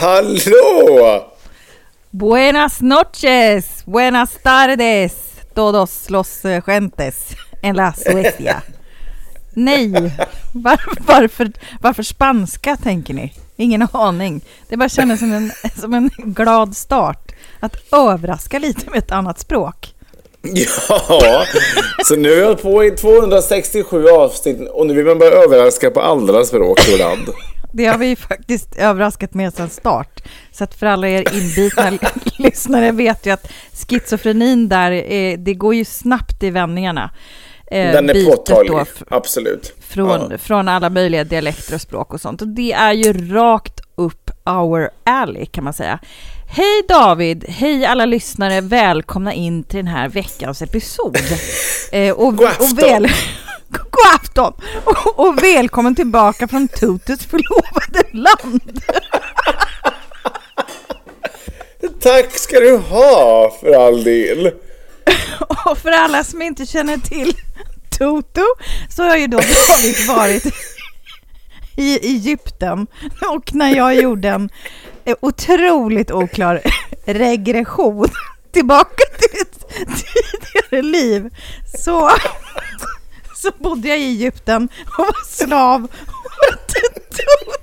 Hallå! Buenas noches, buenas tardes, todos los eh, gentes en la Suecia. Nej, var, varför, varför spanska tänker ni? Ingen aning. Det bara kändes som en, som en glad start. Att överraska lite med ett annat språk. Ja, så nu har jag på i 267 avsnitt och nu vill man börja överraska på andra språk ibland. Det har vi faktiskt överraskat med sedan start. Så att för alla er inbitna lyssnare vet ju att schizofrenin där, eh, det går ju snabbt i vändningarna. Eh, Den är påtaglig, då absolut. Från, Ja. från alla möjliga dialekter och språk och sånt. Och det är ju rakt upp our alley kan man säga. Hej David! Hej alla lyssnare! Välkomna in till den här veckans episod. Eh, och, God afton. och väl, God afton! Och, och välkommen tillbaka från Tutus förlovade land. Tack ska du ha för all del. Och för alla som inte känner till Toto så har ju då David varit i Egypten och när jag gjorde en otroligt oklar regression tillbaka till ett tidigare liv så, så bodde jag i Egypten och var slav åt en Toto.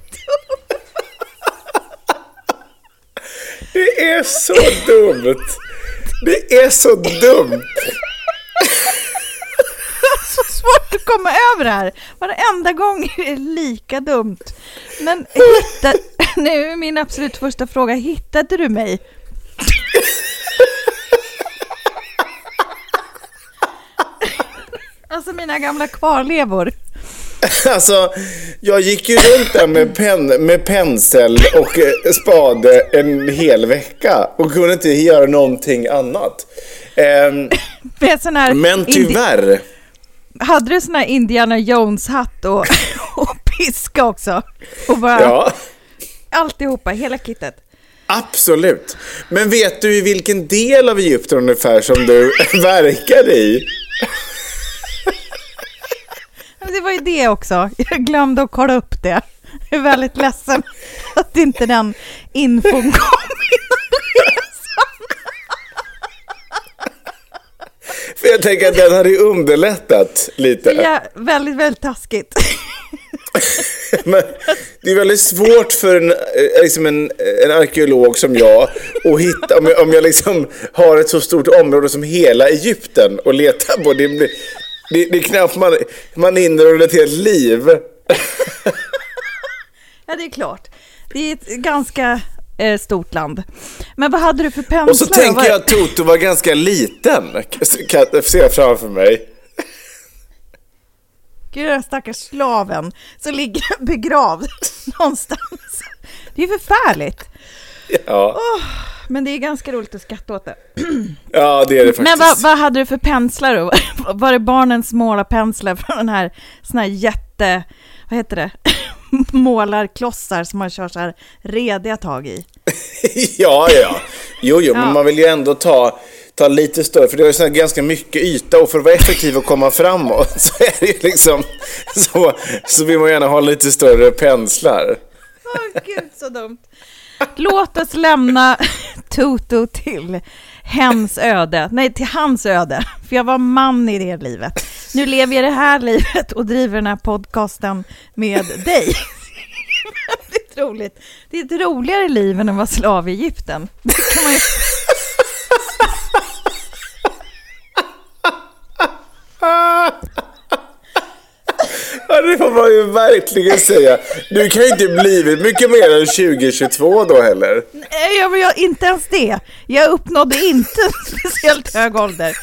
Det är så dumt. Det är så dumt. så svårt att komma över det här. Varenda gång är det lika dumt. Men hitta, nu är min absolut första fråga, hittade du mig? Alltså mina gamla kvarlevor. Alltså, jag gick ju runt där med, pen, med pensel och eh, spade en hel vecka och kunde inte göra någonting annat. Här men tyvärr. Hade du sån här Indiana Jones-hatt och, och piska också? Och bara Ja, alltihopa, hela kittet. absolut. Men vet du i vilken del av Egypten ungefär som du verkade i? Det var ju det också. Jag glömde att kolla upp det. Jag är väldigt ledsen att inte den infon kom innan resan. För jag tänker att den hade underlättat lite. Ja, väldigt, väldigt taskigt. Men det är väldigt svårt för en, eh, liksom en, en arkeolog som jag att hitta, om jag, om jag liksom har ett så stort område som hela Egypten och letar på. Det, det, det är knappt man, man hinner under ett helt liv. Ja, det är klart. Det är ett ganska eh, stort land. Men vad hade du för penslar? Och så tänker jag att Toto var ganska liten, kan jag se framför mig. Gud, den stackars slaven som ligger begravd någonstans. Det är förfärligt. Ja, Men det är ganska roligt att skratta åt det. ja det är det faktiskt. Men vad, vad hade du för penslar då? Var det barnens målarpenslar från den här sån här jätte... Vad heter det? målarklossar som man kör så här rediga tag i. ja, ja. Jo, jo, Ja. men man vill ju ändå ta, ta lite större, för det är ju ganska mycket yta och för att vara effektiv och komma framåt så är det ju liksom så, så vill man gärna ha lite större penslar. Åh gud, så dumt. Låt oss lämna Toto till hens öde. Nej, till hans öde. För jag var man i det livet. Nu lever jag det här livet och driver den här podcasten med dig. Det är roligt. Det är ett roligare liv än att vara slav i Egypten. Det kan man ju... Ja, det får man ju verkligen säga. Du kan ju inte blivit mycket mer än 2022 då heller. Nej, jag, jag, inte ens det. Jag uppnådde inte speciellt hög ålder.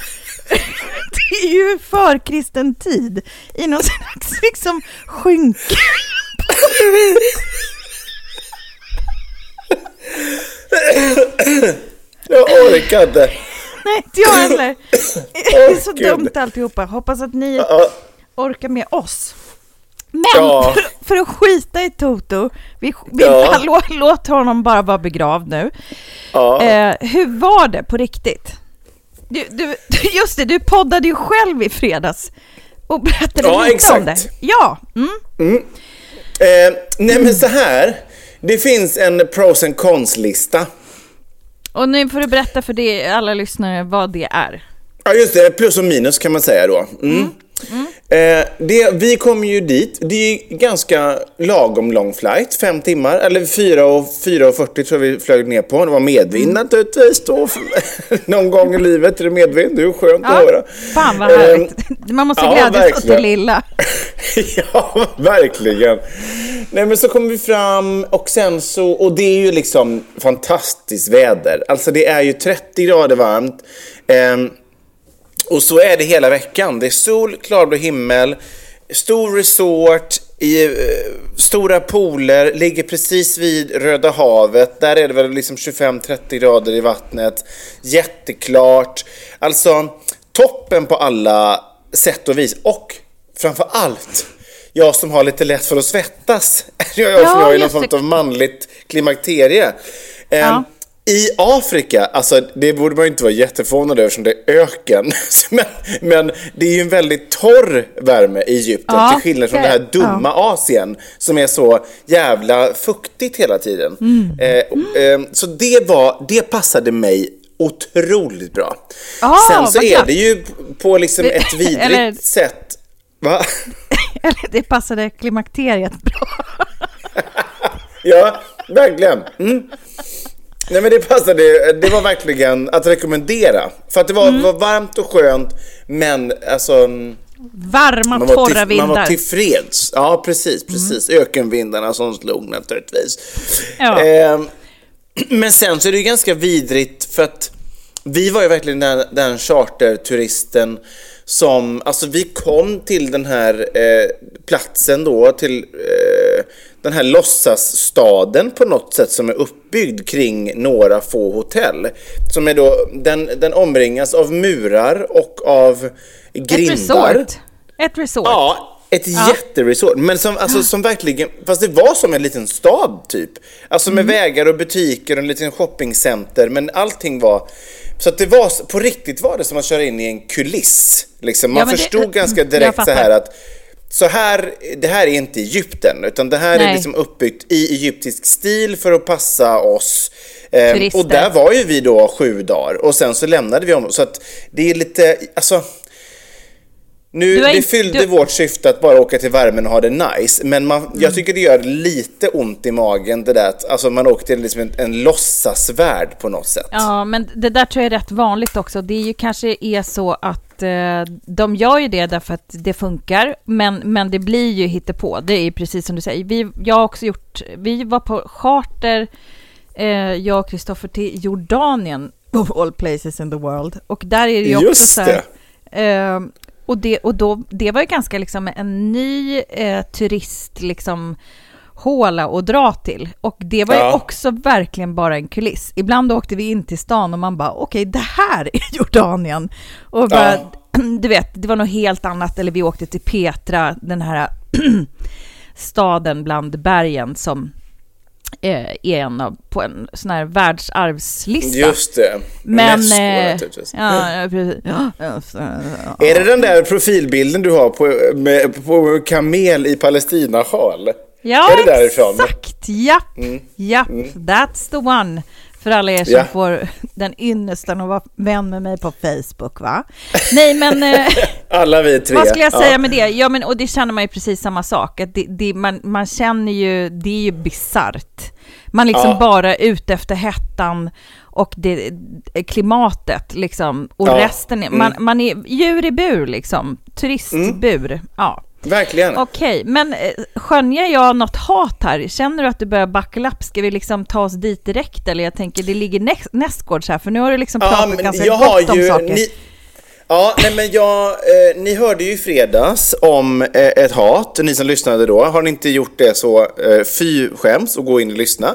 Det är ju förkristen tid i någon slags liksom skynke. Jag orkar inte. Nej, inte jag heller. Det är så dumt alltihopa. Hoppas att ni Ja, orkar med oss. Men Ja. för, för att skita i Toto, vi, vi, Ja. låt, låt honom bara vara begravd nu. ja. Eh, hur var det på riktigt? Du, du, just det, du poddade ju själv i fredags och berättade Ja, lite exakt. om det. Ja, mm. Eh, nej men så här. Det finns en pros and cons-lista. och nu får du berätta för det, alla lyssnare vad det är. Ja just det, plus och minus kan man säga då. Mm. Eh, det, vi kom ju dit, det är ju ganska lagom lång flight, fem timmar, eller 4 och 4.40 tror jag vi flög ner på. Det var medvind naturligtvis då. Någon gång i livet är det medvind, det är skönt att höra. fan vad Eh, härligt. Man måste ja, glädjas åt det lilla. ja, verkligen. Nej, men så kom vi fram och sen så, och det är ju liksom fantastiskt väder. Alltså det är ju 30 grader varmt. Ehm, och så är det hela veckan. Det är sol, klarblå himmel, stor resort, i, eh, stora pooler, ligger precis vid Röda havet. Där är det väl liksom 25-30 grader i vattnet. Jätteklart. Alltså toppen på alla sätt och vis. Och framför allt, jag som har lite lätt för att svettas. Jag, jag som Ja, har någon form av manligt klimakterie. Ehm, Ja. I Afrika, alltså det borde man ju inte vara jätteförvånad över som det är öken. men, men det är ju en väldigt torr värme i Egypten Ja, till skillnad från det- här dumma Asien som är så jävla fuktigt hela tiden. Mm. Eh, och, eh, så det, var, det passade mig otroligt bra. Ah, Sen så är det ju på liksom ett vidrigt eller- sätt. Va? Eller det passade klimakteriet bra. Ja, verkligen. Mm. Nej men det passade, det var verkligen att rekommendera. För att det var, Mm. var varmt och skönt, men alltså... mm, Varma, Man torra till, man vindar. var tillfreds. Ja, precis, precis. Ökenvindarna som slog naturligtvis. Ja. Ehm, men sen så är det ju ganska vidrigt för att vi var ju verkligen den, den charterturisten som, alltså vi kom till den här eh, platsen då, till eh, den här låtsasstaden på något sätt som är uppbyggd kring några få hotell. Som är då, den, den omringas av murar och av Ett grindar. resort. Ett resort. Ja, ett jätteresort. Men som, alltså, som verkligen, fast det var som en liten stad typ. Alltså med Mm. vägar och butiker och en liten shoppingcenter. Men allting var, så att det var, på riktigt var det som att köra in i en kuliss. Liksom. Man Ja, men det- förstod ganska direkt så här att så här, det här är inte Egypten, utan det här är Nej. liksom uppbyggt i egyptisk stil för att passa oss. Eh, och där var ju vi då sju dagar och sen så lämnade vi om. Så att det är lite, alltså nu, är det inte- fyllde du- vårt syfte att bara åka till värmen och ha det nice. Men man, Mm. jag tycker det gör lite ont i magen det där att alltså, man åker till liksom en, en låtsasvärld på något sätt. Ja, men det där tror jag är rätt vanligt också. Det är ju kanske är så att eh, de gör ju det därför att det funkar, men, men det blir ju hittepå. Det är ju precis som du säger. Vi, jag har också gjort, vi var på charter, eh, jag och Kristoffer till Jordanien, of all places in the world. Och där är det ju också Just så här, eh, och det, och då, det var ju ganska liksom en ny eh, turist, liksom, håla att dra till. Och det var ju Ja. också verkligen bara en kuliss. Ibland åkte vi in till stan och man bara, okej, det här är Jordanien. Och bara, du vet, det var något helt annat. Eller vi åkte till Petra, den här staden bland bergen som eh, är en av, på en sån här världsarvslista. Just det. Men... Unesco, eh, naturligtvis. ja, ja, precis. Ja, ja, ja. Är det den där profilbilden du har på, med, på kamel i Palestina-sjal? Ja, Är det därifrån? exakt. Japp, japp. That's the one. För alla er som Ja. får den ynnesten att vara vän med mig på Facebook, va? Nej, men eh, Alla vi tre. vad skulle jag Ja. säga med det? Ja, men och det känner man ju precis samma sak. Att det, det, man, man känner ju, det är ju bisarrt. Man liksom Ja. bara är ute efter hettan och det, klimatet liksom. Och Ja. resten, är, man, man är djur i bur liksom. Turistbur. Ja. Verkligen. Okej, men eh, skönjer jag något hat här? Känner du att du börjar upp? Ska vi liksom ta oss dit direkt? Eller jag tänker, det ligger näst, nästgårds här, för nu har du liksom pratat ganska jag gott om ju, saker. Ni, ja, nej men jag, eh, ni hörde ju i fredags om eh, ett hat, ni som lyssnade då. Har ni inte gjort det så eh, fy skäms och gå in och lyssna.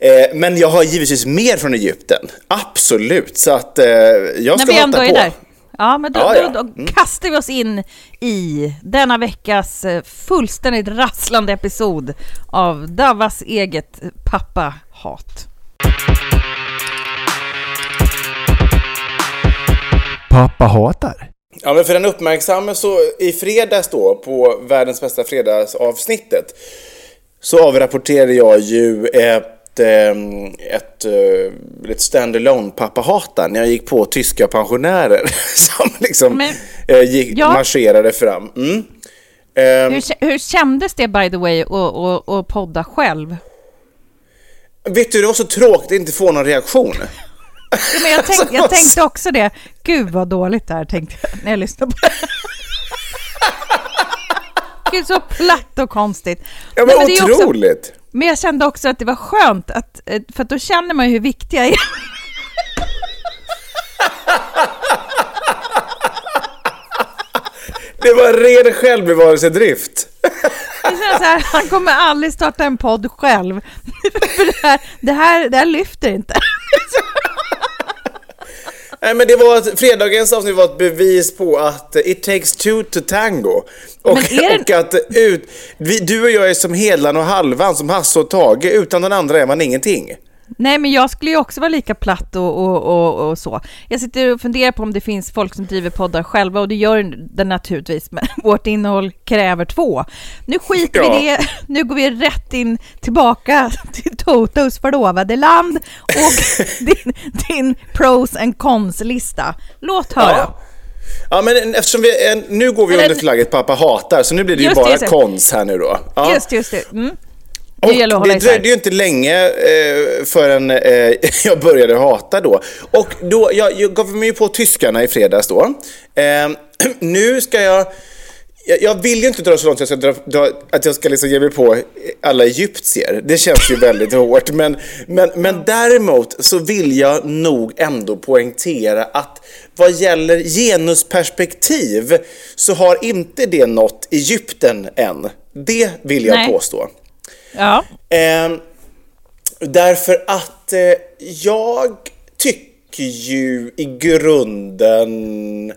Eh, men jag har givetvis mer från Egypten, absolut. Så att eh, jag ska ändå hata på. där. Ja, men då, Ja, ja. då, då kastar vi oss in i denna veckas eh, fullständigt rasslande episod av Davas eget pappa-hat. Pappa hatar. Ja, men för den uppmärksamme så i fredags då på världens bästa fredagsavsnittet så avrapporterade jag ju ett, ehm, ett, eh, ett standalone pappa hatar när jag gick på tyska pensionärer som liksom Men- eh, gick, Ja. marscherade fram. Mm. Ehm, Hur, hur kändes det by the way att att- att podda själv? vet du, det var så tråkigt att inte få någon reaktion. Ja, men jag, tänkte, jag tänkte också det. Gud vad dåligt det här tänkte jag när jag lyssnade på det. Gud så platt och konstigt. Ja, Nej, men är också- otroligt. Men jag kände också att det var skönt, att, eh, för att då känner man ju hur viktiga jag är. Det var ren självbevarelsedrift. Det känns så här, han kommer aldrig starta en podd själv. för det här, det, här, det här lyfter inte. Nej, men det var ett, fredagens avsnitt var ett bevis på att eh, it takes two to tango. Och, det- och att ut, vi, du och jag är som Helan och Halvan, som Hasse och Tage. Utan den andra är man ingenting. Nej, men jag skulle ju också vara lika platt och, och, och, och så. Jag sitter och funderar på om det finns folk som driver poddar själva och det gör det naturligtvis, men vårt innehåll kräver två. Nu skiter vi Ja. det, nu går vi rätt in tillbaka till Totos förlovade land och din, din pros and cons-lista. Låt höra. Ja. Ja, men eftersom vi, nu går vi Eller- under flagget pappa hatar, så nu blir det ju bara det. kons här nu då. Ja. Just, just det. Mm. Det gäller att hålla det dröjde ju inte länge eh, förrän eh, jag började hata då. Och då, jag, jag gav mig ju på tyskarna i fredags då. Eh, nu ska jag... Jag vill ju inte dra så långt att jag ska, dra, att jag ska liksom ge mig på alla egyptier. Det känns ju väldigt hårt. Men, men, men däremot så vill jag nog ändå poängtera att vad gäller genusperspektiv så har inte det nått Egypten än. Det vill jag Nej. påstå. Ja. Ehm, därför att eh, jag tycker ju i grunden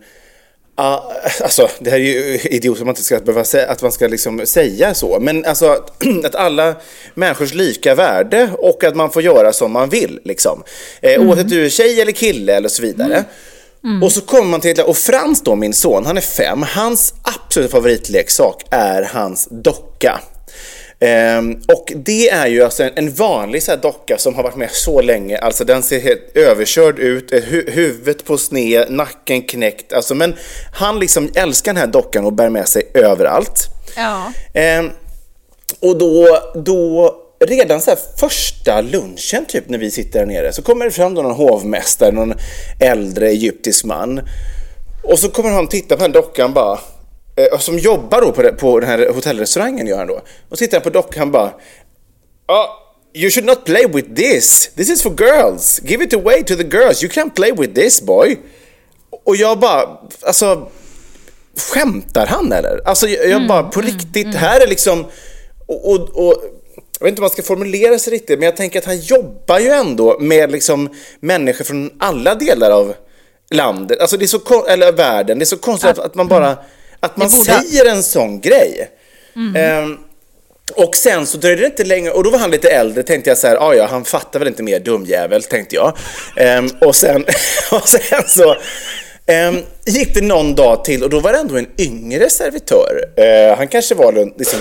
ah, alltså, det här är ju idiot som man inte ska behöva säga, att man ska liksom säga så. Men alltså att, att alla människors lika värde och att man får göra som man vill. Liksom. Eh, Oavsett du är tjej eller kille eller så vidare. Och så kommer man till, och Frans då, min son, han är fem. Hans absoluta favoritleksak är hans docka. Ehm, och det är ju alltså en, en vanlig så docka som har varit med så länge. Alltså den ser helt överkörd ut, eh, hu huvudet på sned, nacken knäckt. Alltså, men han liksom älskar den här dockan och bär med sig överallt. Ja. Ehm, och då, då redan så här första lunchen typ när vi sitter där nere så kommer det fram någon hovmästare, någon äldre egyptisk man. Och så kommer han titta på den dockan bara, som jobbar då på, det, på den här hotellrestaurangen gör han då. Och så tittar han på dockan bara, oh, you should not play with this. This is for girls. Give it away to the girls. You can't play with this boy. Och jag bara, alltså skämtar han eller? Alltså jag, jag bara på riktigt, här är liksom, och, och, och jag vet inte om man ska formulera sig riktigt, men jag tänker att han jobbar ju ändå med liksom människor från alla delar av landet, alltså det är så, eller världen, det är så konstigt att, att man bara, att man borde- säger en sån grej. Ehm, och sen så dröjde det inte länge, och då var han lite äldre, tänkte jag så här, ah, ja, han fattar väl inte mer dumjävel, tänkte jag. Ehm, och, sen, och sen så ehm, gick det någon dag till och då var det ändå en yngre servitör. Ehm, han kanske var liksom...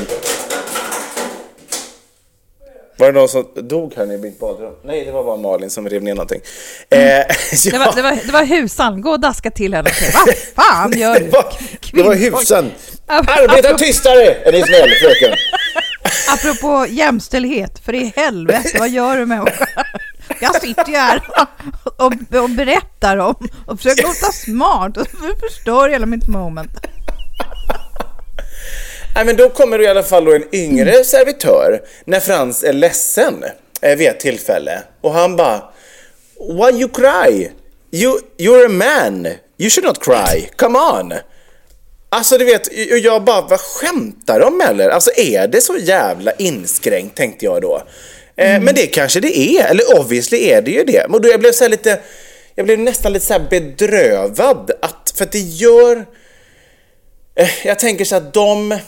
Var det någon som dog här nere i mitt badrum? Nej, det var bara Malin som rev ner någonting. Mm. Eh, ja. det, var, det, var, det var husan, gå och daska till henne. Vad fan gör du? det, var, det var husan. Arbeta tystare är ni snäll, fröken. Apropå jämställdhet, för i helvete, vad gör du med Jag sitter ju här och, och, och berättar om och försöker låta smart och förstör hela mitt moment. Nej, men då kommer det i alla fall en yngre servitör när Frans är ledsen eh, vid ett tillfälle och han bara Why you cry? You, you're a man. You should not cry. Come on. Alltså du vet, jag bara, vad skämtar de eller? Alltså är det så jävla inskränkt tänkte jag då. Eh, mm. Men det kanske det är, eller obviously är det ju det. Men då jag blev så lite, jag blev nästan lite så bedrövad att, för att det gör, eh, jag tänker så att de,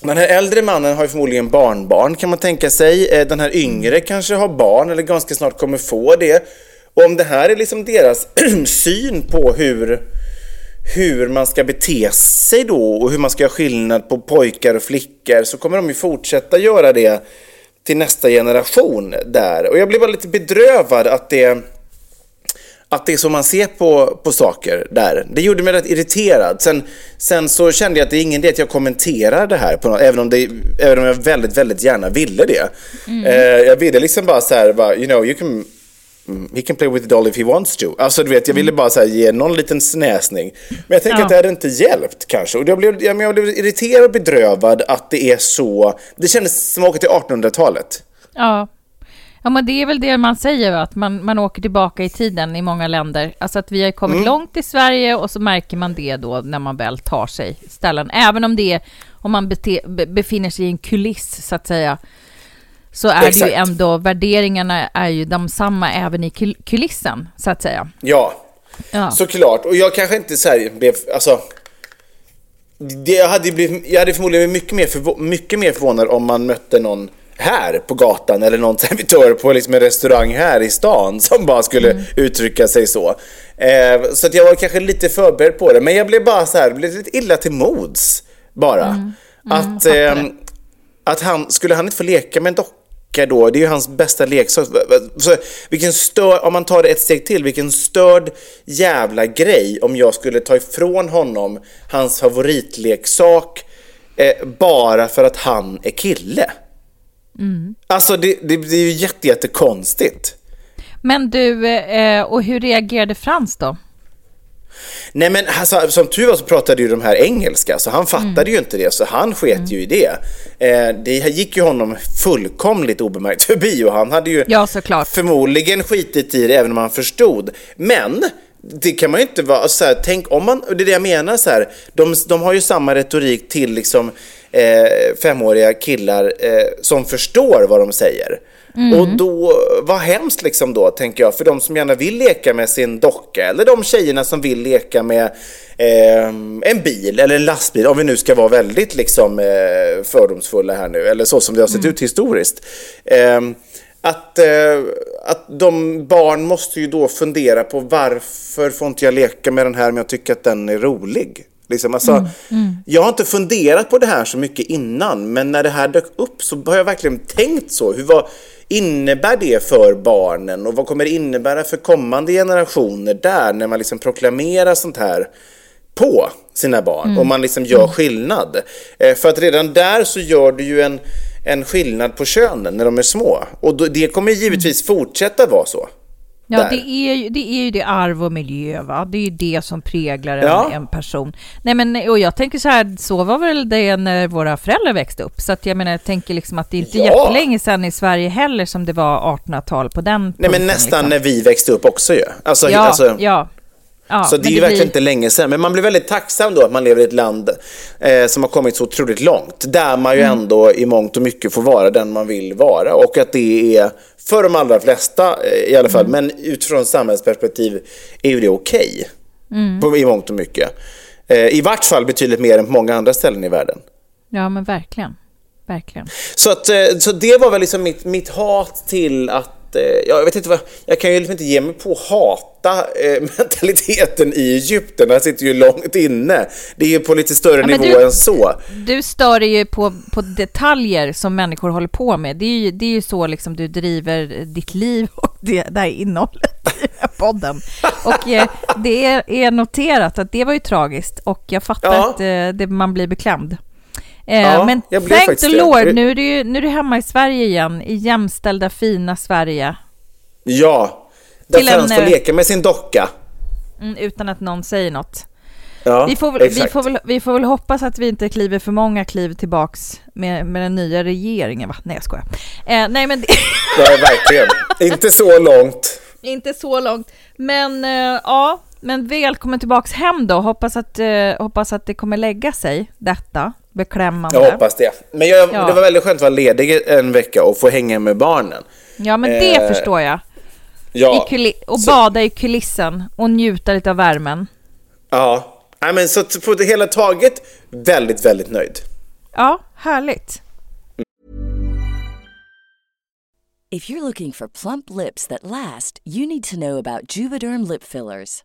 den här äldre mannen har ju förmodligen barnbarn kan man tänka sig. Eh, den här yngre kanske har barn eller ganska snart kommer få det. Och om det här är liksom deras syn på hur hur man ska bete sig då och hur man ska göra skillnad på pojkar och flickor så kommer de ju fortsätta göra det till nästa generation där. Och jag blir bara lite bedrövad att det, att det är så man ser på, på saker där. Det gjorde mig rätt irriterad. Sen, sen så kände jag att det är ingen idé att jag kommenterar det här, på något, även, om det, även om jag väldigt, väldigt gärna ville det. Mm. Eh, jag ville liksom bara så här, bara, you know, you can Mm, he can play with the doll if he wants to. Alltså du vet, jag ville bara så här, ge någon liten snäsning. Men jag tänker ja. att det hade inte hjälpt kanske. Och jag blev, jag, jag blev irriterad och bedrövad att det är så... Det kändes som att åka till 1800-talet. Ja. Ja, men det är väl det man säger, att man, man åker tillbaka i tiden i många länder. Alltså att vi har kommit mm. långt i Sverige och så märker man det då när man väl tar sig ställen. Även om det är, om man bete, befinner sig i en kuliss, så att säga så är Exakt. det ju ändå, värderingarna är ju de samma även i kulissen, så att säga. Ja, ja. såklart. Och jag kanske inte så här blev, alltså, det, jag, hade blivit, jag hade förmodligen blivit mycket mer, förvå, mycket mer förvånad om man mötte någon här på gatan eller någon servitör på liksom en restaurang här i stan som bara skulle mm. uttrycka sig så. Eh, så att jag var kanske lite förberedd på det, men jag blev bara så här, blev lite illa till mods bara. Mm. Mm, att, eh, att han, skulle han inte få leka med en docka då, det är ju hans bästa leksak. Så vilken stör, om man tar det ett steg till, vilken störd jävla grej om jag skulle ta ifrån honom hans favoritleksak eh, bara för att han är kille. Mm. Alltså det, det, det är ju. Jätte Men du, eh, och hur reagerade Frans då? Nej men alltså, som tur var så pratade ju de här engelska så han fattade mm. ju inte det så han sket mm. ju i det. Eh, det gick ju honom fullkomligt obemärkt förbi och han hade ju ja, förmodligen skitit i det även om han förstod. Men det kan man ju inte vara, så här, tänk om man, det är det jag menar så här, de, de har ju samma retorik till liksom eh, femåriga killar eh, som förstår vad de säger. Mm. Och då, vad hemskt liksom då, tänker jag, för de som gärna vill leka med sin docka eller de tjejerna som vill leka med eh, en bil eller en lastbil, om vi nu ska vara väldigt liksom eh, fördomsfulla här nu, eller så som det har sett mm. ut historiskt. Eh, att, eh, att de barn måste ju då fundera på varför får inte jag leka med den här men jag tycker att den är rolig. Liksom, alltså, mm, mm. Jag har inte funderat på det här så mycket innan, men när det här dök upp så har jag verkligen tänkt så. Hur, vad innebär det för barnen och vad kommer det innebära för kommande generationer där när man liksom proklamerar sånt här på sina barn mm. och man liksom gör mm. skillnad. Eh, för att redan där så gör du ju en, en skillnad på könen när de är små och då, det kommer givetvis mm. fortsätta vara så. Ja, det är, ju, det är ju det arv och miljö, va? Det är ju det som präglar en, ja. en person. Nej, men och jag tänker så här, så var väl det när våra föräldrar växte upp. Så att jag menar, jag tänker liksom att det är inte ja. jättelänge sedan i Sverige heller som det var 1800-tal på den Nej, men nästan liksom. när vi växte upp också ju. Alltså, ja, alltså, ja. Ja, så det är ju verkligen blir... inte länge sedan. Men man blir väldigt tacksam då att man lever i ett land eh, som har kommit så otroligt långt. Där man ju mm. ändå i mångt och mycket får vara den man vill vara. Och att det är, för de allra flesta eh, i alla fall, mm. men utifrån samhällsperspektiv är ju det okej. Okay, mm. I mångt och mycket. Eh, I vart fall betydligt mer än på många andra ställen i världen. Ja, men verkligen. verkligen. Så, att, eh, så det var väl liksom mitt, mitt hat till att eh, Ja, jag vet inte vad, jag kan ju liksom inte ge mig på att hata eh, mentaliteten i Egypten. Den sitter ju långt inne. Det är ju på lite större Ja, nivå du- än så. Du stör dig ju på, på detaljer som människor håller på med. Det är ju, det är ju så liksom du driver ditt liv och det, det här innehållet i podden. Och eh, det är, är noterat att det var ju tragiskt och jag fattar Ja. att eh, man blir beklämd. Eh, Ja, men thank the det. Lord, nu är, du, nu är du hemma i Sverige igen, i jämställda fina Sverige. Ja, där Till en, Frans får eh, leka med sin docka. Mm, utan att någon säger något. Ja, Vi får, väl, vi, får väl, vi får väl hoppas att vi inte kliver för många kliv tillbaks med, med den nya regeringen, va? Nej, jag skojar. Eh, nej, men det, Ja, verkligen. inte så långt. inte så långt. Men eh, ja, men välkommen tillbaks hem då. Hoppas att, eh, hoppas att det kommer lägga sig, detta beklämmande. Jag hoppas det. Men jag, Ja. det var väldigt skönt att vara ledig en vecka och få hänga med barnen. Ja, men det Eh, förstår jag. Ja, I kuli- och så- bada i kulissen och njuta lite av värmen. ja. Nej, men så på det hela taget väldigt, väldigt nöjd. Ja, härligt. If you're looking for plump lips that last, you need to know about Juvederm lip fillers.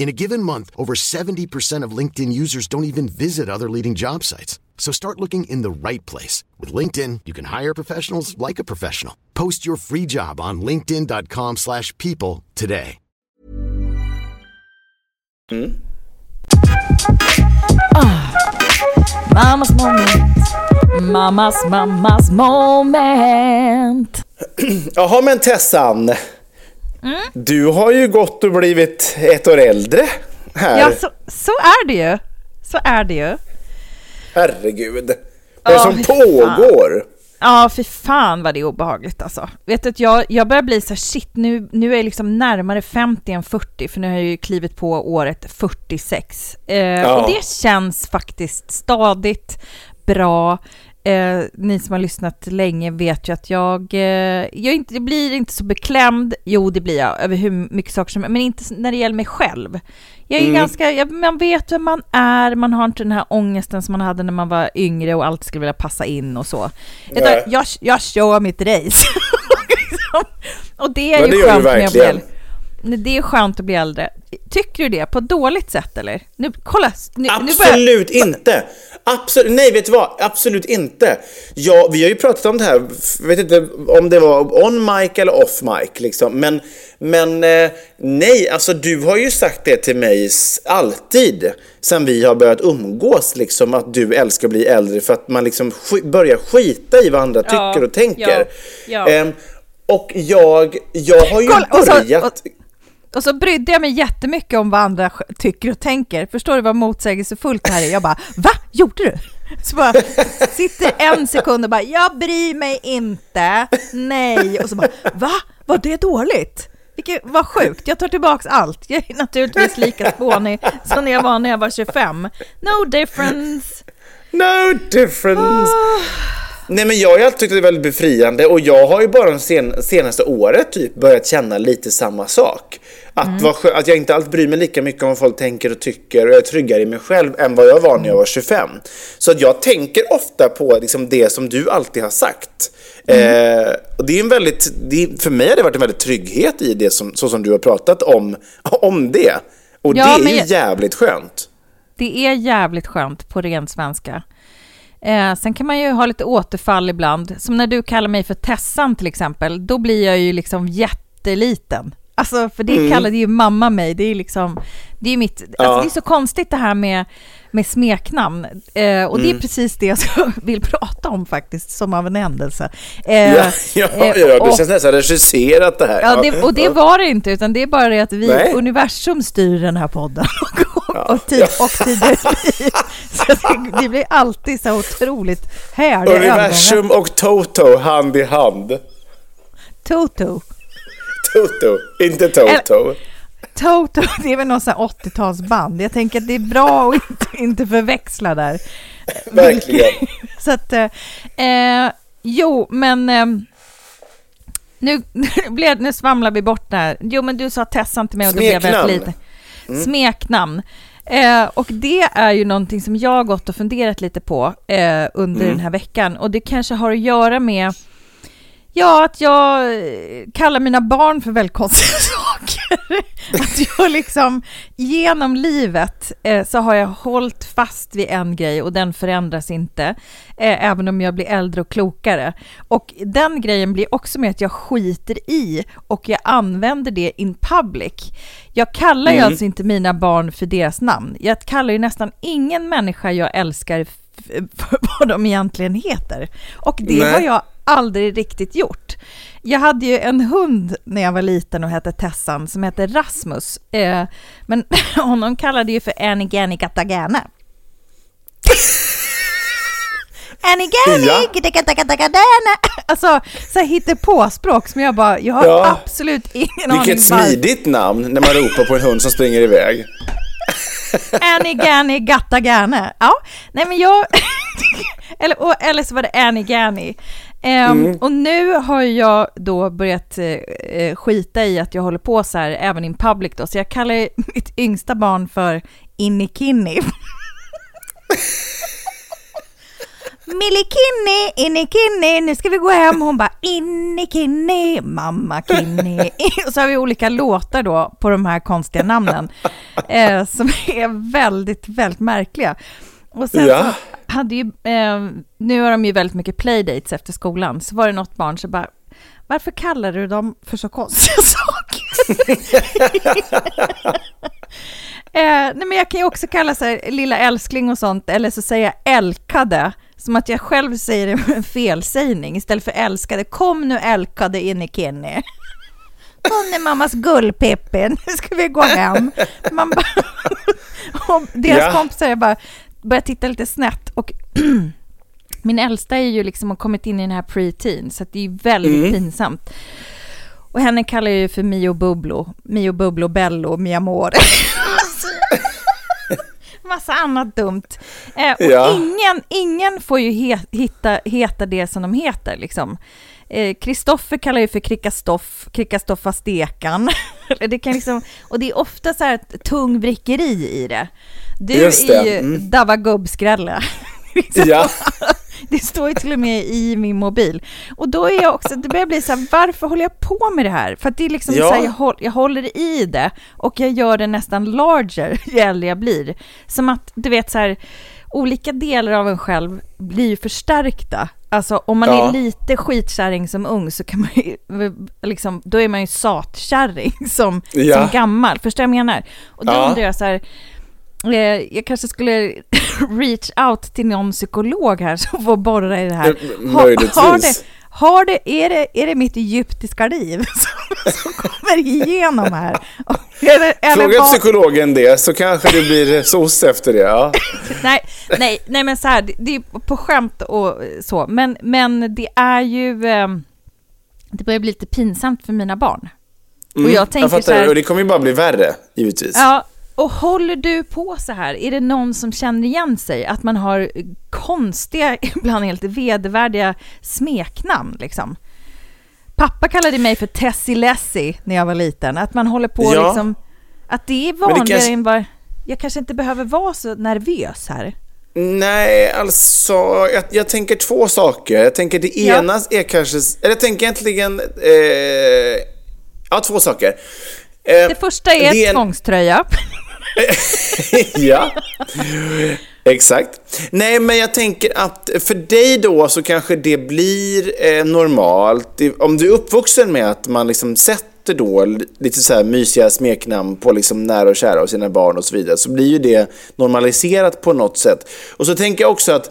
In a given month, over 70% of LinkedIn users don't even visit other leading job sites. So start looking in the right place. With LinkedIn, you can hire professionals like a professional. Post your free job on linkedin.com/people slash people today. Ah, mammas moment. Mammas, mammas moment. Jaha, men Tessan. Mm. Du har ju gått och blivit ett år äldre här. Ja, så, så är det ju. Så är det ju. Herregud. Vad är det Ja, som pågår? Ja, för fan vad det är obehagligt alltså. Vet du, att jag, jag börjar bli så här, shit, nu, nu är jag liksom närmare 50 än 40, för nu har jag ju klivit på året 46. Eh, Och det känns faktiskt stadigt, bra. Eh, ni som har lyssnat länge vet ju att jag, eh, jag, inte, jag blir inte så beklämd, jo det blir jag, över hur mycket saker som, men inte när det gäller mig själv. Jag är Mm. ganska, jag, man vet vem man är, man har inte den här ångesten som man hade när man var yngre och allt skulle vilja passa in och så. Utan jag, jag kör mitt race. Liksom. och det är Men ju det skönt med att Det är skönt att bli äldre. Tycker du det? På ett dåligt sätt eller? Nu, kolla! Nu, nu börjar, Absolut inte! Absolut, nej, vet du vad? Absolut inte. Ja, vi har ju pratat om det här, vet inte om det var on mic eller off mic liksom. Men, men eh, nej, alltså du har ju sagt det till mig alltid sen vi har börjat umgås liksom att du älskar att bli äldre för att man liksom sk- börjar skita i vad andra Ja, tycker och tänker. ja, ja. Ehm, och jag, jag har ju Kolla, och så- börjat... och- Och så brydde jag mig jättemycket om vad andra tycker och tänker. Förstår du vad motsägelsefullt det här är? Jag bara, va? Gjorde du? Så bara sitter en sekund och bara, jag bryr mig inte, nej. Och så bara, va? Var det dåligt? Vilket, vad sjukt, jag tar tillbaks allt. Jag är naturligtvis lika spånig som jag var när jag var 25. No difference. No difference. Ah. Nej men jag har alltid tyckt det är väldigt befriande och jag har ju bara de sen, senaste året typ börjat känna lite samma sak. Att, Mm. skö- att jag inte alltid bryr mig lika mycket om vad folk tänker och tycker och jag är tryggare i mig själv än vad jag var när jag var 25. Så att jag tänker ofta på liksom det som du alltid har sagt. Mm. Eh, och det är en väldigt, är- för mig har det varit en väldigt trygghet i det som, så som du har pratat om, om det. Och Ja, det är ju jävligt skönt. Det är jävligt skönt på ren svenska. Eh, sen kan man ju ha lite återfall ibland. Som när du kallar mig för Tessan till exempel. Då blir jag ju liksom jätteliten. Alltså, för det Mm. kallade ju mamma mig. Det är liksom, det är mitt, alltså Ja. det är så konstigt det här med, med smeknamn. Eh, och Mm. det är precis det jag vill prata om faktiskt, som av en händelse. Eh, Ja, ja, eh, ja, du och- känns nästan regisserat det här. Ja, det, och det var det inte, utan det är bara det att vi, Nej. universum styr den här podden och, och, tid, och tider liv. Så det, det blir alltid så otroligt härliga övergångar. Universum och Toto hand i hand. Toto. Toto, inte Toto. Toto, det är väl någon sån här 80-talsband. Jag tänker att det är bra att inte, inte förväxla där. Verkligen. Så att, eh, jo, men eh, nu, nu, blev, nu svamlar vi bort där. Jo, men du sa Tessan till mig och då blev jag Smeknamn. lite... Smeknamn. Eh, och det är ju någonting som jag har gått och funderat lite på eh, under den här veckan. Och det kanske har att göra med Ja, att jag eh, kallar mina barn för väldigt konstiga saker. Att jag liksom genom livet eh, så har jag hållit fast vid en grej och den förändras inte, eh, även om jag blir äldre och klokare. Och den grejen blir också med att jag skiter i och jag använder det in public. Jag kallar ju Mm. alltså inte mina barn för deras namn. Jag kallar ju nästan ingen människa jag älskar för vad de egentligen heter. Och det Nej. har jag aldrig riktigt gjort. Jag hade ju en hund när jag var liten och hette Tessan som hette Rasmus. Eh, men honom kallade ju för Annie Ja. Gatagana. Alltså, så här hittepåspråk som jag bara, jag har Ja. absolut ingen aning Vilket smidigt namn när man ropar på en hund som springer iväg. Annie Ganny Gatagane. Ja, nej men jag... eller, och, eller så var det Annie Ehm, Och nu har jag då börjat eh, eh, skita i att jag håller på så här även in public då, så jag kallar mitt yngsta barn för Innikinni. Millikinni, Innikinni, nu ska vi gå hem. Hon bara Innikinni, mamma Kinni. Och så har vi olika låtar då på de här konstiga namnen eh, som är väldigt, väldigt märkliga. Och sen Ja. så hade ju, eh, nu har de ju väldigt mycket playdates efter skolan, så var det något barn som bara varför kallar du dem för så konstiga saker? eh, nej men jag kan ju också kalla så här, lilla älskling och sånt, eller så säger jag älkade, som att jag själv säger det med en felsägning istället för älskade. Kom nu älkade in i Kenny. Hon är mammas gullpippi, nu ska vi gå hem. Man bara, och deras Ja. kompisar bara börjar titta lite snett och min äldsta är ju liksom har kommit in i den här pre-teen så det är väldigt Mm. pinsamt. Och henne kallar jag ju för Mio Bubblo, Mio Bubblo Bello, mi amore. Massa annat dumt. Eh, och Ja. ingen, ingen får ju he, hitta, heta det som de heter liksom. Eh, Kristoffer kallar ju för Krickastoff, Krickastoffa Stekan. Det kan liksom, och det är ofta så här ett tungvrickeri i det. Du är ju mm. Dava Gubbskrälle. Ja. Det står ju till och med i min mobil. Och då är jag också, det börjar bli så här, varför håller jag på med det här? För att det är liksom Ja. så här, jag, håll, jag håller i det och jag gör det nästan larger ju äldre jag blir. Som att, du vet så här, olika delar av en själv blir ju förstärkta. Alltså om man Ja. är lite skitkärring som ung så kan man ju, liksom, då är man ju satkärring som, Ja. som gammal. Förstår jag menar? Och då Ja. undrar jag så här, jag kanske skulle reach out till någon psykolog här som får borra i det här. Eh, möjligtvis. Har, har, det, har det, är, det, är det mitt egyptiska liv som kommer igenom här. Eller, eller Fråga psykologen det, så kanske det blir SOS efter det. Ja. nej, nej, nej, men så här, det- är på skämt och så, men, men det är ju... Eh, det börjar bli lite pinsamt för mina barn. och jag tänker Mm, jag så fattar, här, och det kommer ju bara bli värre, givetvis. Ja, och håller du på så här, är det någon som känner igen sig? Att man har konstiga, ibland helt vedervärdiga smeknamn liksom. Pappa kallade mig för Tessie Lessie när jag var liten. Att man håller på Ja. liksom, att det är det vanligare kanske- än vad... Jag kanske inte behöver vara så nervös här. Nej, alltså jag, jag tänker två saker. Jag tänker det Ja. ena är kanske, eller jag tänker egentligen, eh, ja två saker. Eh, Det första är, det en- tvångströja. ja, exakt. Nej, men jag tänker att för dig då så kanske det blir eh, normalt. Om du är uppvuxen med att man liksom sätter då lite så här mysiga smeknamn på liksom nära och kära och sina barn och så vidare så blir ju det normaliserat på något sätt. Och så tänker jag också att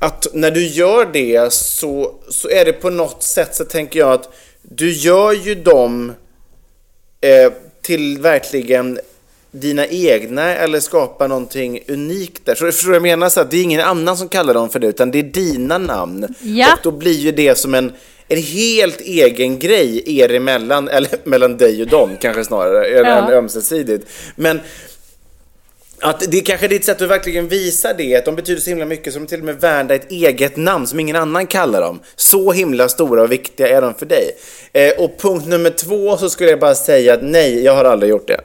att när du gör det så, så är det på något sätt så tänker jag att du gör ju dem eh, till verkligen dina egna eller skapa någonting unikt där. Så förstår du vad jag menar? Så att det är ingen annan som kallar dem för det, utan det är dina namn. Ja. Och då blir ju det som en, en helt egen grej er emellan, eller mellan dig och dem kanske snarare, Ja. ömsesidigt. Men att det kanske är ditt sätt att verkligen visa det, att de betyder så himla mycket som till och med värda ett eget namn som ingen annan kallar dem. Så himla stora och viktiga är de för dig. Eh, och punkt nummer två så skulle jag bara säga att nej, jag har aldrig gjort det.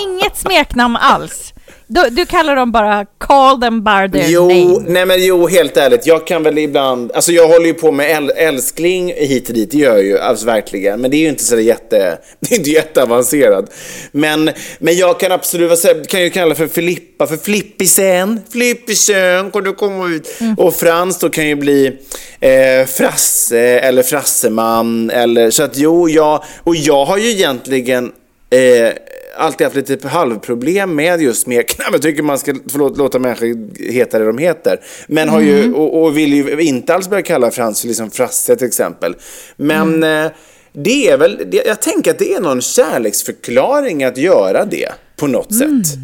Inget smeknamn alls. Du, du kallar dem bara call them by their Jo, name. nej men jo, helt ärligt. Jag kan väl ibland, alltså jag håller ju på med äl, älskling hit och dit, det gör jag ju alltså, verkligen. Men det är ju inte så där jätte, det är inte jätteavancerat. Men, men jag kan absolut, kan ju kalla för Filippa för Flippisen, Flippisen, kan du komma ut? Och Frans då kan ju bli eh, Frasse eller Frasseman eller så att jo, jag, och jag har ju egentligen eh, alltid haft lite halvproblem med just smeknamn. Jag tycker man ska få lå- låta människor heta det de heter. Men har ju, och, och vill ju inte alls börja kalla Frans för liksom Frasse till exempel. Men eh, det är väl, jag tänker att det är någon kärleksförklaring att göra det på något sätt.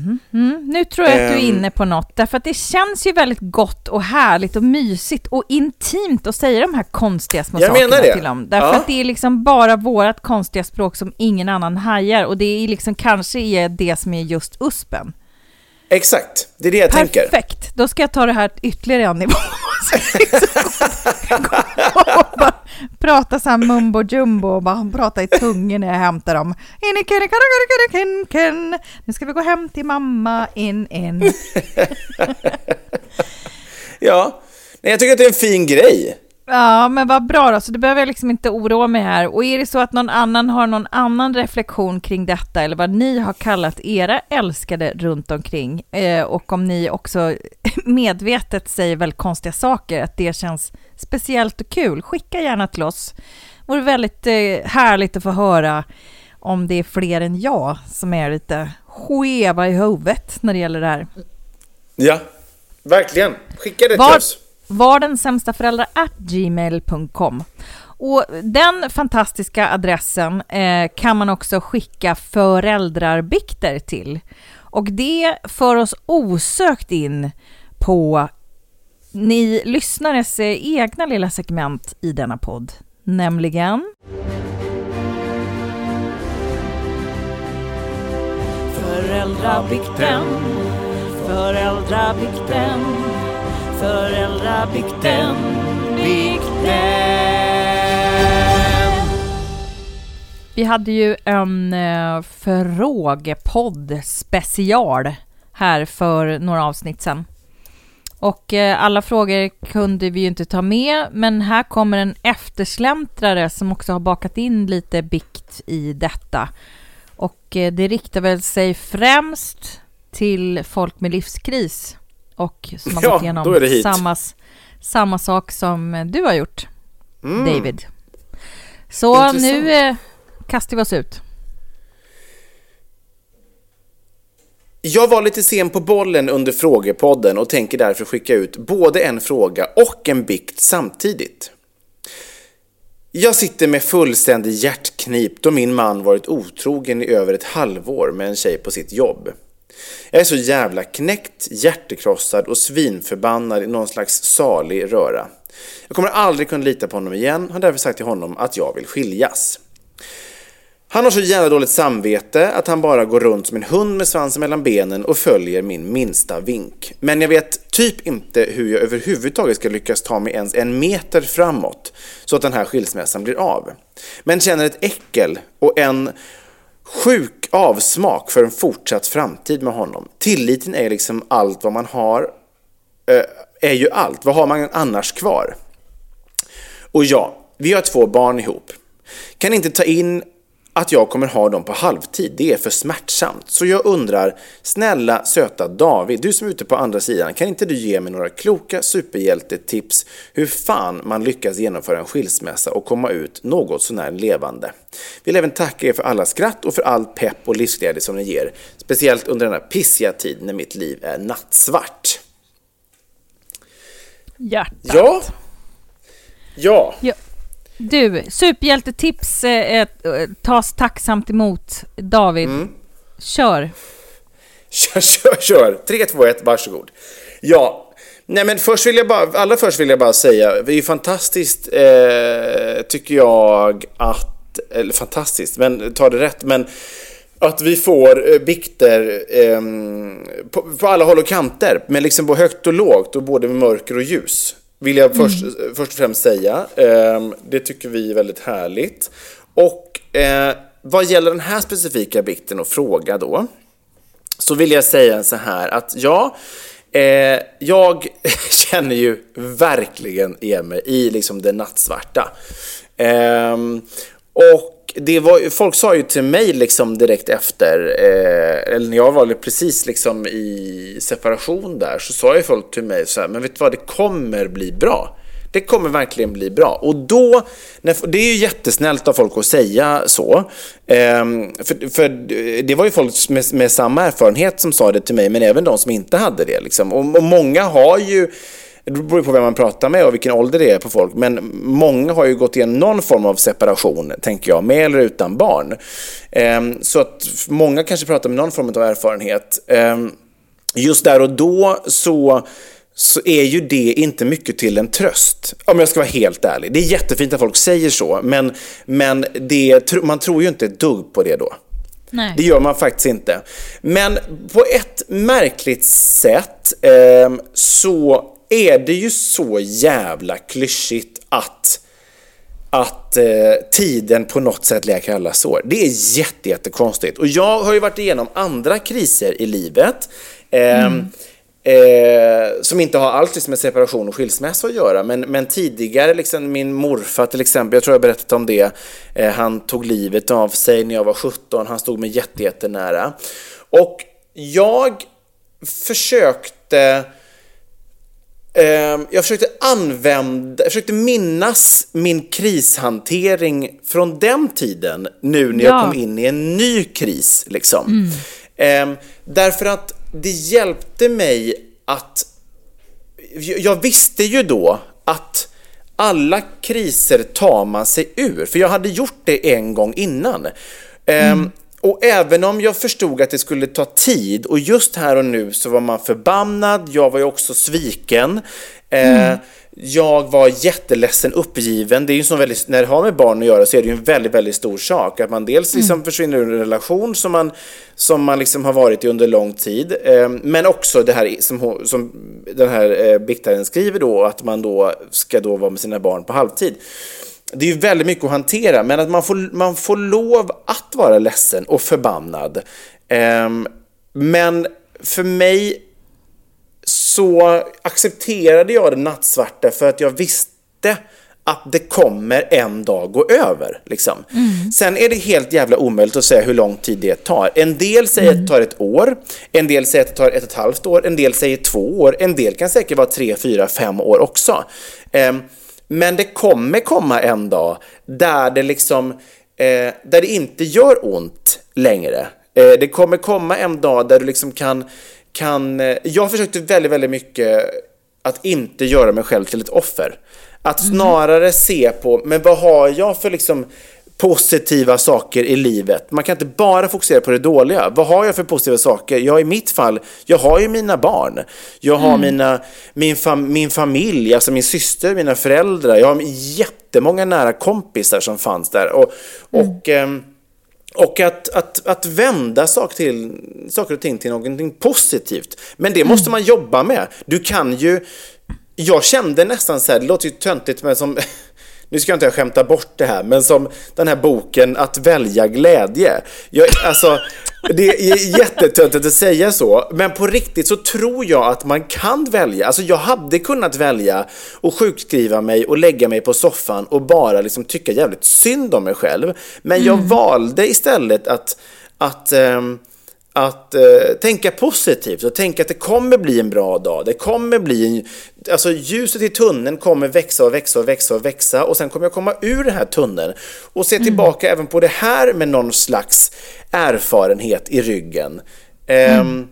Nu tror jag att du är Ehm. inne på något, därför att det känns ju väldigt gott och härligt och mysigt och intimt att säga de här konstiga små Jag sakerna till dem. Därför Ja. att det är liksom bara vårt konstiga språk som ingen annan hajar och det är liksom kanske är det som är just USPen. Exakt, det är det jag tänker. Perfekt, då ska jag ta det här ytterligare en nivå. Och bara prata så här mumbo jumbo och bara prata i tungor när jag hämtar dem. Nu ska vi gå hem till mamma, in, in. Ja, Nej, jag tycker att det är en fin grej. Ja, men vad bra då, så då behöver jag liksom inte oroa mig här. Och är det så att någon annan har någon annan reflektion kring detta, eller vad ni har kallat era älskade runt omkring, eh, och om ni också medvetet säger väldigt konstiga saker, att det känns speciellt och kul, skicka gärna till oss. Det vore väldigt eh, härligt att få höra om det är fler än jag som är lite skeva i huvudet när det gäller det här. Ja, verkligen. Skicka det till Var, oss var den sämsta föräldrar gmail.com. Och den fantastiska adressen eh, kan man också skicka föräldrarbikter till. Och det för oss osökt in på ni lyssnares eh, egna lilla segment i denna podd, nämligen Föräldrabikten, föräldrabikten, föräldrabikten, bikten. Vi hade ju en eh, frågepodd special här för några avsnitt sedan. Och eh, alla frågor kunde vi ju inte ta med, men här kommer en eftersläntrare som också har bakat in lite bikt i detta. Och eh, det riktar väl sig främst till folk med livskris och som har Ja, gått igenom samma, samma sak som du har gjort, Mm. David. Så Intressant. nu eh, kastar vi oss ut. Jag var lite sen på bollen under frågepodden och tänker därför skicka ut både en fråga och en bikt samtidigt. Jag sitter med fullständig hjärtknip då min man varit otrogen i över ett halvår med en tjej på sitt jobb. Jag är så jävla knäckt, hjärtekrossad och svinförbannad i någon slags salig röra. Jag kommer aldrig kunna lita på honom igen, har därför sagt till honom att jag vill skiljas. Han har så jävla dåligt samvete att han bara går runt som en hund med svansen mellan benen och följer min minsta vink. Men jag vet typ inte hur jag överhuvudtaget ska lyckas ta mig ens en meter framåt så att den här skilsmässan blir av. Men känner ett äckel och en sjuk avsmak för en fortsatt framtid med honom. Tilliten är liksom allt vad man har, eh, är ju allt. Vad har man annars kvar? Och ja, vi har två barn ihop. Kan inte ta in att jag kommer ha dem på halvtid. Det är för smärtsamt. Så jag undrar, snälla söta David, du som är ute på andra sidan, kan inte du ge mig några kloka superhjältetips hur fan man lyckas genomföra en skilsmässa och komma ut något sånär levande? Vill även tacka er för alla skratt och för all pepp och livsglädje som ni ger. Speciellt under denna pissiga tid när mitt liv är nattsvart. Hjärtat. Ja. Ja. Ja. Du, superhjältetips eh, eh, tas tacksamt emot. David, kör. Kör, kör, kör. 3, 2, 1, varsågod. Ja, nej men först vill jag bara, allra först vill jag bara säga, det är ju fantastiskt, eh, tycker jag, att, eller fantastiskt, men ta det rätt, men att vi får eh, bikter eh, på, på alla håll och kanter, men liksom på högt och lågt och både med mörker och ljus. Vill jag först, först och främst säga. Ehm, det tycker vi är väldigt härligt. Och eh, vad gäller den här specifika bikten och fråga då, så vill jag säga så här att ja, eh, jag känner ju verkligen igen mig i liksom det nattsvarta. Ehm, och det var, folk sa ju till mig liksom direkt efter, eh, eller när jag var precis liksom i separation där, så sa ju folk till mig så här, men vet du vad, det kommer bli bra. Det kommer verkligen bli bra. Och då, när, det är ju jättesnällt av folk att säga så. Ehm, för, för det var ju folk med, med samma erfarenhet som sa det till mig, men även de som inte hade det. Liksom. Och, och många har ju det beror på vem man pratar med och vilken ålder det är på folk. Men många har ju gått igenom någon form av separation, tänker jag, med eller utan barn. Ehm, så att många kanske pratar med någon form av erfarenhet. Ehm, just där och då så så är ju det inte mycket till en tröst. Om jag ska vara helt ärlig. Det är jättefint att folk säger så, men, men det, man tror ju inte ett dugg på det då. Nej. Det gör man faktiskt inte. Men på ett märkligt sätt eh, så är det ju så jävla klyschigt att att eh, tiden på något sätt läker alla sår. Det är jätte, jättekonstigt. Och jag har ju varit igenom andra kriser i livet. Eh, mm. Eh, som inte har alls liksom med separation och skilsmässa att göra. Men, men tidigare, liksom, min morfar till exempel, jag tror jag berättat om det. Eh, han tog livet av sig när jag var 17. Han stod mig jättenära. Och jag försökte jag försökte använda, jag försökte minnas min krishantering från den tiden nu när Ja. jag kom in i en ny kris. Liksom. Ehm, därför att det hjälpte mig att... Jag visste ju då att alla kriser tar man sig ur, för jag hade gjort det en gång innan. Ehm, och även om jag förstod att det skulle ta tid och just här och nu så var man förbannad, jag var ju också sviken. Eh, Jag var jätteledsen, uppgiven. Det är ju så väldigt, när det har med barn att göra så är det ju en väldigt, väldigt stor sak. Att man dels liksom försvinner ur en relation som man, som man liksom har varit i under lång tid. Eh, men också det här som, som den här eh, biktaren skriver då, att man då ska då vara med sina barn på halvtid. Det är ju väldigt mycket att hantera, men att man får, man får lov att vara ledsen och förbannad. Ehm, men för mig så accepterade jag det nattsvarta för att jag visste att det kommer en dag gå över. Liksom. Sen är det helt jävla omöjligt att säga hur lång tid det tar. En del säger att det tar ett år, en del säger att det tar ett och ett halvt år, en del säger två år, en del kan säkert vara tre, fyra, fem år också. Ehm, men det kommer komma en dag där det liksom eh, där det inte gör ont längre. Eh, det kommer komma en dag där du liksom kan, kan eh, jag försökte väldigt, väldigt mycket att inte göra mig själv till ett offer. Att snarare se på, men vad har jag för liksom positiva saker i livet. Man kan inte bara fokusera på det dåliga. Vad har jag för positiva saker? Ja, i mitt fall, jag har ju mina barn. Jag har mina, min, fam, min familj, alltså min syster, mina föräldrar. Jag har jättemånga nära kompisar som fanns där. Och, och, ehm, och att, att, att vända saker, till, saker och ting till någonting positivt. Men det måste man jobba med. Du kan ju... Jag kände nästan så här, det låter ju töntigt men som... Nu ska jag inte skämta bort det här, men som den här boken Att välja glädje. Jag, alltså, det är jättetöntigt att säga så, men på riktigt så tror jag att man kan välja. Alltså jag hade kunnat välja och sjukskriva mig och lägga mig på soffan och bara liksom tycka jävligt synd om mig själv. Men jag valde istället att, att ehm, att eh, tänka positivt och tänka att det kommer bli en bra dag. Det kommer bli en, alltså ljuset i tunneln kommer växa och växa och växa och växa och sen kommer jag komma ur den här tunneln och se tillbaka även på det här med någon slags erfarenhet i ryggen. Ehm,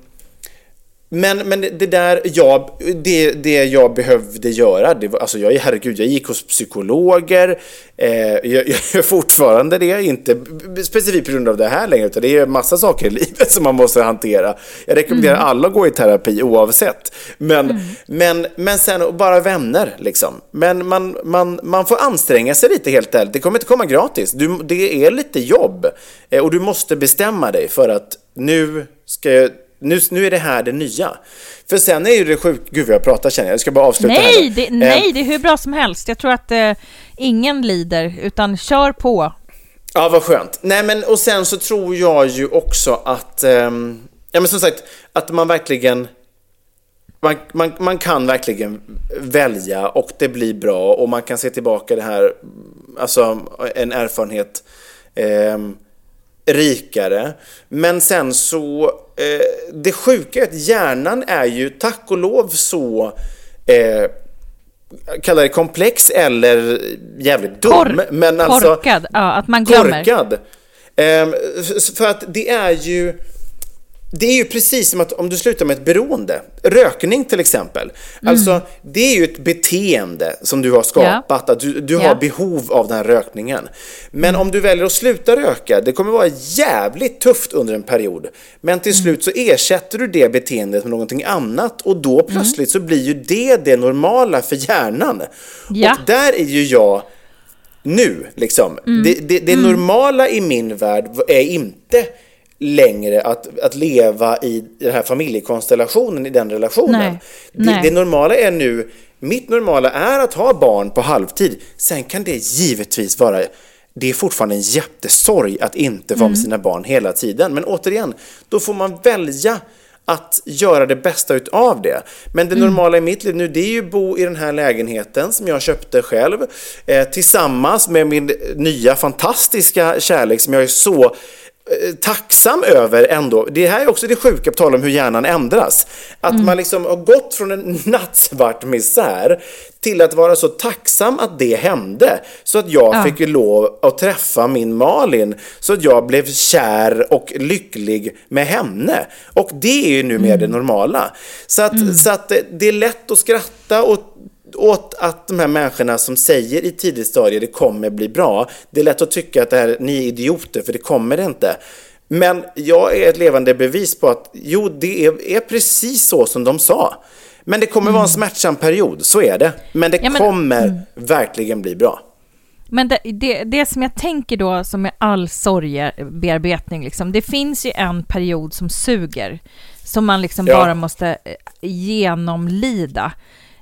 men, men det där, jag, det, det jag behövde göra, det var, alltså jag, herregud, jag gick hos psykologer, eh, jag, jag gör fortfarande det, inte specifikt på grund av det här längre, utan det är massa saker i livet som man måste hantera. Jag rekommenderar alla att gå i terapi oavsett. Men, men, men sen bara vänner, liksom. Men man, man, man får anstränga sig lite helt ärligt, det kommer inte komma gratis. Du, det är lite jobb, eh, och du måste bestämma dig för att nu ska jag nu, nu är det här det nya. För sen är ju det sjukt, gud jag pratar känner jag, jag ska bara avsluta här Nej då. det, Eh, nej, det är hur bra som helst. Jag tror att eh, ingen lider, utan kör på. Ja, vad skönt. Nej, men och sen så tror jag ju också att, ehm, ja men som sagt, att man verkligen, man, man, man kan verkligen välja och det blir bra och man kan se tillbaka det här, alltså en erfarenhet ehm, rikare. Men sen så, eh, det sjuka är att hjärnan är ju tack och lov så eh, kalla det komplex eller jävligt dum. Kor- men alltså, korkad, ja, att man glömmer. Korkad. F- för att det är ju det är ju precis som att om du slutar med ett beroende, rökning till exempel. Alltså, det är ju ett beteende som du har skapat, att du, du Ja. har behov av den här rökningen. Men om du väljer att sluta röka, det kommer vara jävligt tufft under en period. Men till slut så ersätter du det beteendet med någonting annat och då plötsligt så blir ju det det normala för hjärnan. Ja. Och där är ju jag nu, liksom. Mm. Det, det, det normala i min värld är inte längre att, att leva i den här familjekonstellationen, i den relationen. Nej. Det, Nej. det normala är nu, mitt normala är att ha barn på halvtid. Sen kan det givetvis vara, det är fortfarande en jättesorg att inte vara Mm. med sina barn hela tiden. Men återigen, då får man välja att göra det bästa utav det. Men det Mm. normala i mitt liv nu, det är ju att bo i den här lägenheten som jag köpte själv eh, tillsammans med min nya fantastiska kärlek som jag är så tacksam över ändå. Det här är också det sjuka på tal om hur hjärnan ändras. Att Mm. man liksom har gått från en nattsvart misär till att vara så tacksam att det hände. Så att jag Ja. fick lov att träffa min Malin. Så att jag blev kär och lycklig med henne. Och det är ju numera Mm. det normala. Så att, så att det- det är lätt att skratta och åt att de här människorna som säger i tidigt stadie det kommer bli bra. Det är lätt att tycka att det här, ni är idioter för det kommer det inte. Men jag är ett levande bevis på att jo, det är, är precis så som de sa. Men det kommer vara en smärtsam period, så är det. Men det Ja, men- kommer verkligen bli bra. Men det, det, det som jag tänker då, som med all sorgebearbetning, liksom, det finns ju en period som suger, som man liksom Ja. bara måste eh, genomlida.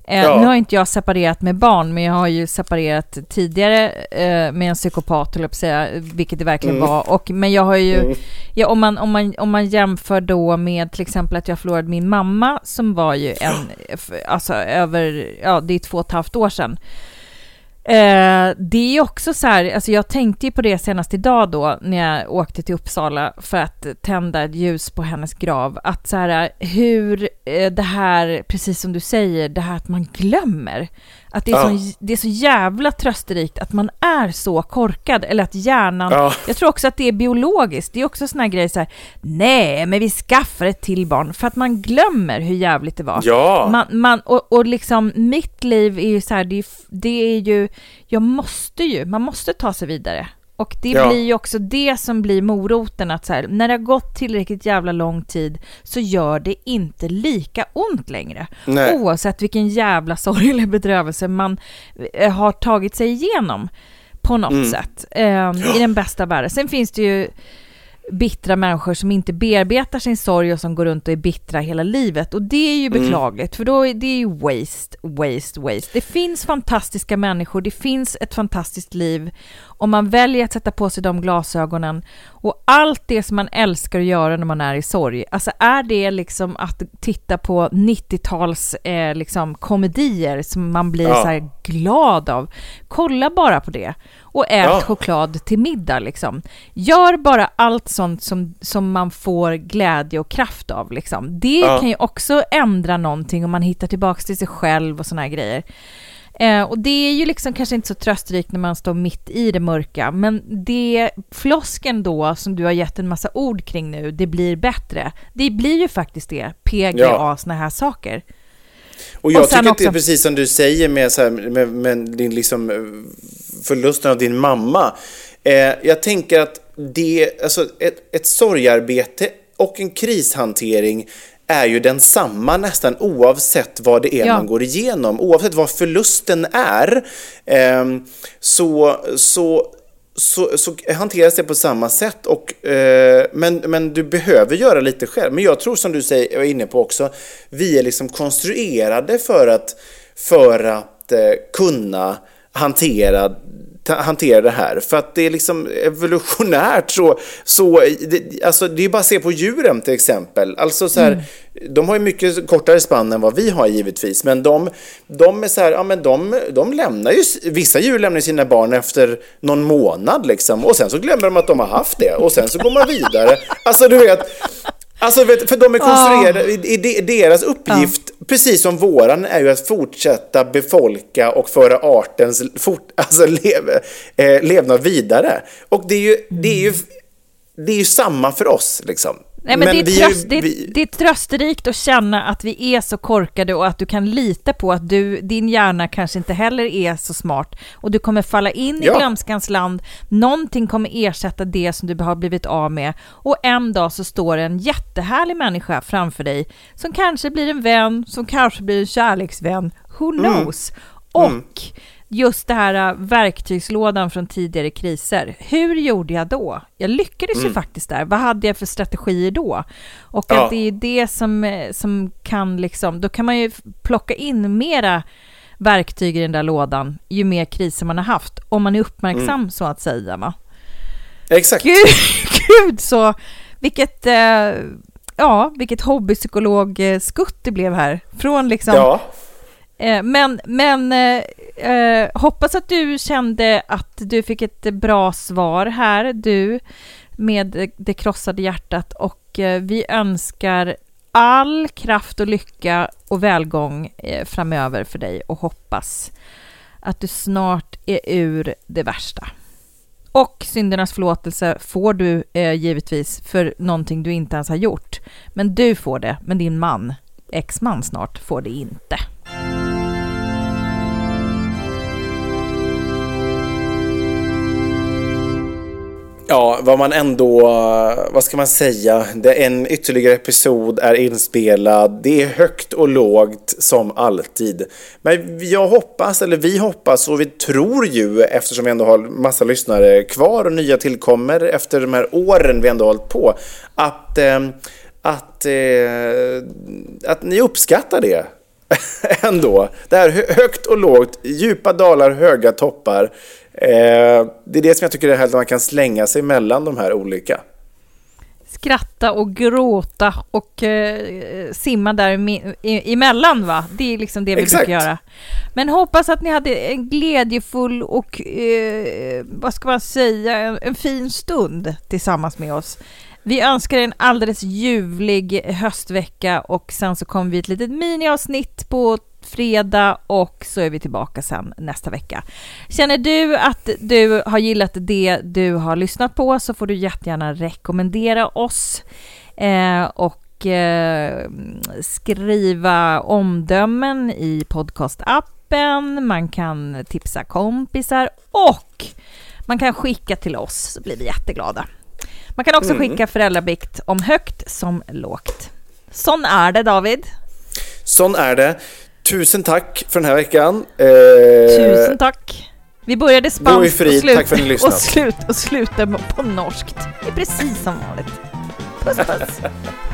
Eh, Ja. Nu har inte jag separerat med barn, men jag har ju separerat tidigare eh, med en psykopat, höll jag säga, vilket det verkligen Mm. var. Och, men jag har ju, ja, om, man, om, man, om man jämför då med till exempel att jag förlorade min mamma, som var ju en, alltså över, ja det är två och ett halvt år sedan. Eh, det är också så här, alltså jag tänkte ju på det senast idag då när jag åkte till Uppsala för att tända ett ljus på hennes grav. Att så här hur eh, det här, precis som du säger, det här att man glömmer. Att det är, Ja. så, det är så jävla trösterikt att man är så korkad, eller att hjärnan... Ja. Jag tror också att det är biologiskt. Det är också såna här grejer så här, nej, men vi skaffar ett till barn, för att man glömmer hur jävligt det var. Ja. Man, man, och, och liksom, mitt liv är ju så här, det är, det är ju, jag måste ju, man måste ta sig vidare. Och det Ja. blir ju också det som blir moroten, att så här, när det har gått tillräckligt jävla lång tid så gör det inte lika ont längre. Nej. Oavsett vilken jävla sorg eller bedrövelse man eh, har tagit sig igenom på något Mm. sätt. Eh, I den bästa världen. Sen finns det ju bittra människor som inte bearbetar sin sorg och som går runt och är bittra hela livet. Och det är ju Mm. beklagligt, för då är det ju waste, waste, waste. Det finns fantastiska människor, det finns ett fantastiskt liv om man väljer att sätta på sig de glasögonen och allt det som man älskar att göra när man är i sorg. Alltså är det liksom att titta på 90-tals eh, liksom komedier som man blir Ja. så här glad av. Kolla bara på det och ät Ja. choklad till middag liksom. Gör bara allt sånt som, som man får glädje och kraft av liksom. Det Ja. kan ju också ändra någonting om man hittar tillbaka till sig själv och såna här grejer. Eh, och det är ju liksom kanske inte så trösterikt när man står mitt i det mörka, men det flosken då som du har gett en massa ord kring nu, det blir bättre. Det blir ju faktiskt det, PGA, Ja. såna här saker. Och jag Och tycker att det är också- precis som du säger med, så här, med, med din liksom, eh, förlusten av din mamma. Eh, jag tänker att det, alltså ett, ett sorgarbete och en krishantering är ju densamma nästan oavsett vad det är Ja. man går igenom. Oavsett vad förlusten är ehm, så, så, så, så hanteras det på samma sätt. Och, eh, men, men du behöver göra lite själv. Men jag tror som du säger, är inne på också, vi är liksom konstruerade för att, för att eh, kunna hantera hantera det här. För att det är liksom evolutionärt så, så det, alltså det är bara att se på djuren till exempel. Alltså så här, de har ju mycket kortare spann än vad vi har givetvis, men de, de är så här, ja men de, de lämnar ju, vissa djur lämnar sina barn efter någon månad liksom, och sen så glömmer de att de har haft det, och sen så går man vidare. Alltså du vet, Alltså, vet, för de är konstruerade, i, i de- deras uppgift, precis som våran, är ju att fortsätta befolka och föra artens fort, alltså lev, eh, levnad vidare. Och det är ju, det är ju, det är ju samma för oss liksom. Nej, men, det, är vi tröst, det, är, vi- det är trösterikt att känna att vi är så korkade och att du kan lita på att du, din hjärna kanske inte heller är så smart och du kommer falla in i Ja. glömskans land. Någonting kommer ersätta det som du har blivit av med och en dag så står en jättehärlig människa framför dig som kanske blir en vän, som kanske blir en kärleksvän. Who knows? Och just det här äh, verktygslådan från tidigare kriser. Hur gjorde jag då? Jag lyckades ju faktiskt där. Vad hade jag för strategier då? Och Ja. att det är det som, eh, som kan liksom, då kan man ju plocka in mera verktyg i den där lådan ju mer kriser man har haft, om man är uppmärksam så att säga. Va? Exakt. Gud, gud så, vilket, eh, ja, vilket hobbypsykolog-skutt det blev här. Från liksom Ja. Eh, Men, men eh, eh, hoppas att du kände att du fick ett bra svar här, du med det krossade hjärtat och eh, vi önskar all kraft och lycka och välgång eh, framöver för dig och hoppas att du snart är ur det värsta. Och syndernas förlåtelse får du eh, givetvis för någonting du inte ens har gjort. Men du får det, men din man, ex-man snart, får det inte. Ja, vad man ändå, vad ska man säga, det en ytterligare episod är inspelad. Det är högt och lågt som alltid. Men jag hoppas, eller vi hoppas och vi tror ju, eftersom vi ändå har massa lyssnare kvar och nya tillkommer efter de här åren vi ändå har hållit på, att, eh, att, eh, att ni uppskattar det. ändå. Det här högt och lågt, djupa dalar, höga toppar. Eh, det är det som jag tycker är härligt, att man kan slänga sig mellan de här olika. skratta och gråta och eh, simma där emellan va? Det är liksom det vi Exakt. brukar göra. Men hoppas att ni hade en glädjefull och, eh, vad ska man säga, en, en fin stund tillsammans med oss. Vi önskar en alldeles ljuvlig höstvecka och sen så kommer vi ett litet miniavsnitt på fredag och så är vi tillbaka sen nästa vecka. Känner du att du har gillat det du har lyssnat på så får du jättegärna rekommendera oss eh, och eh, skriva omdömen i podcastappen. Man kan tipsa kompisar och man kan skicka till oss så blir vi jätteglada. Man kan också mm. skicka föräldrabikt om högt som lågt. Sån är det David. Sån är det. Tusen tack för den här veckan. Eh, Tusen tack. Vi började spanskt och, slut, tack för att ni och, slut, och slutade på norskt. Det är precis som vanligt. Puss puss.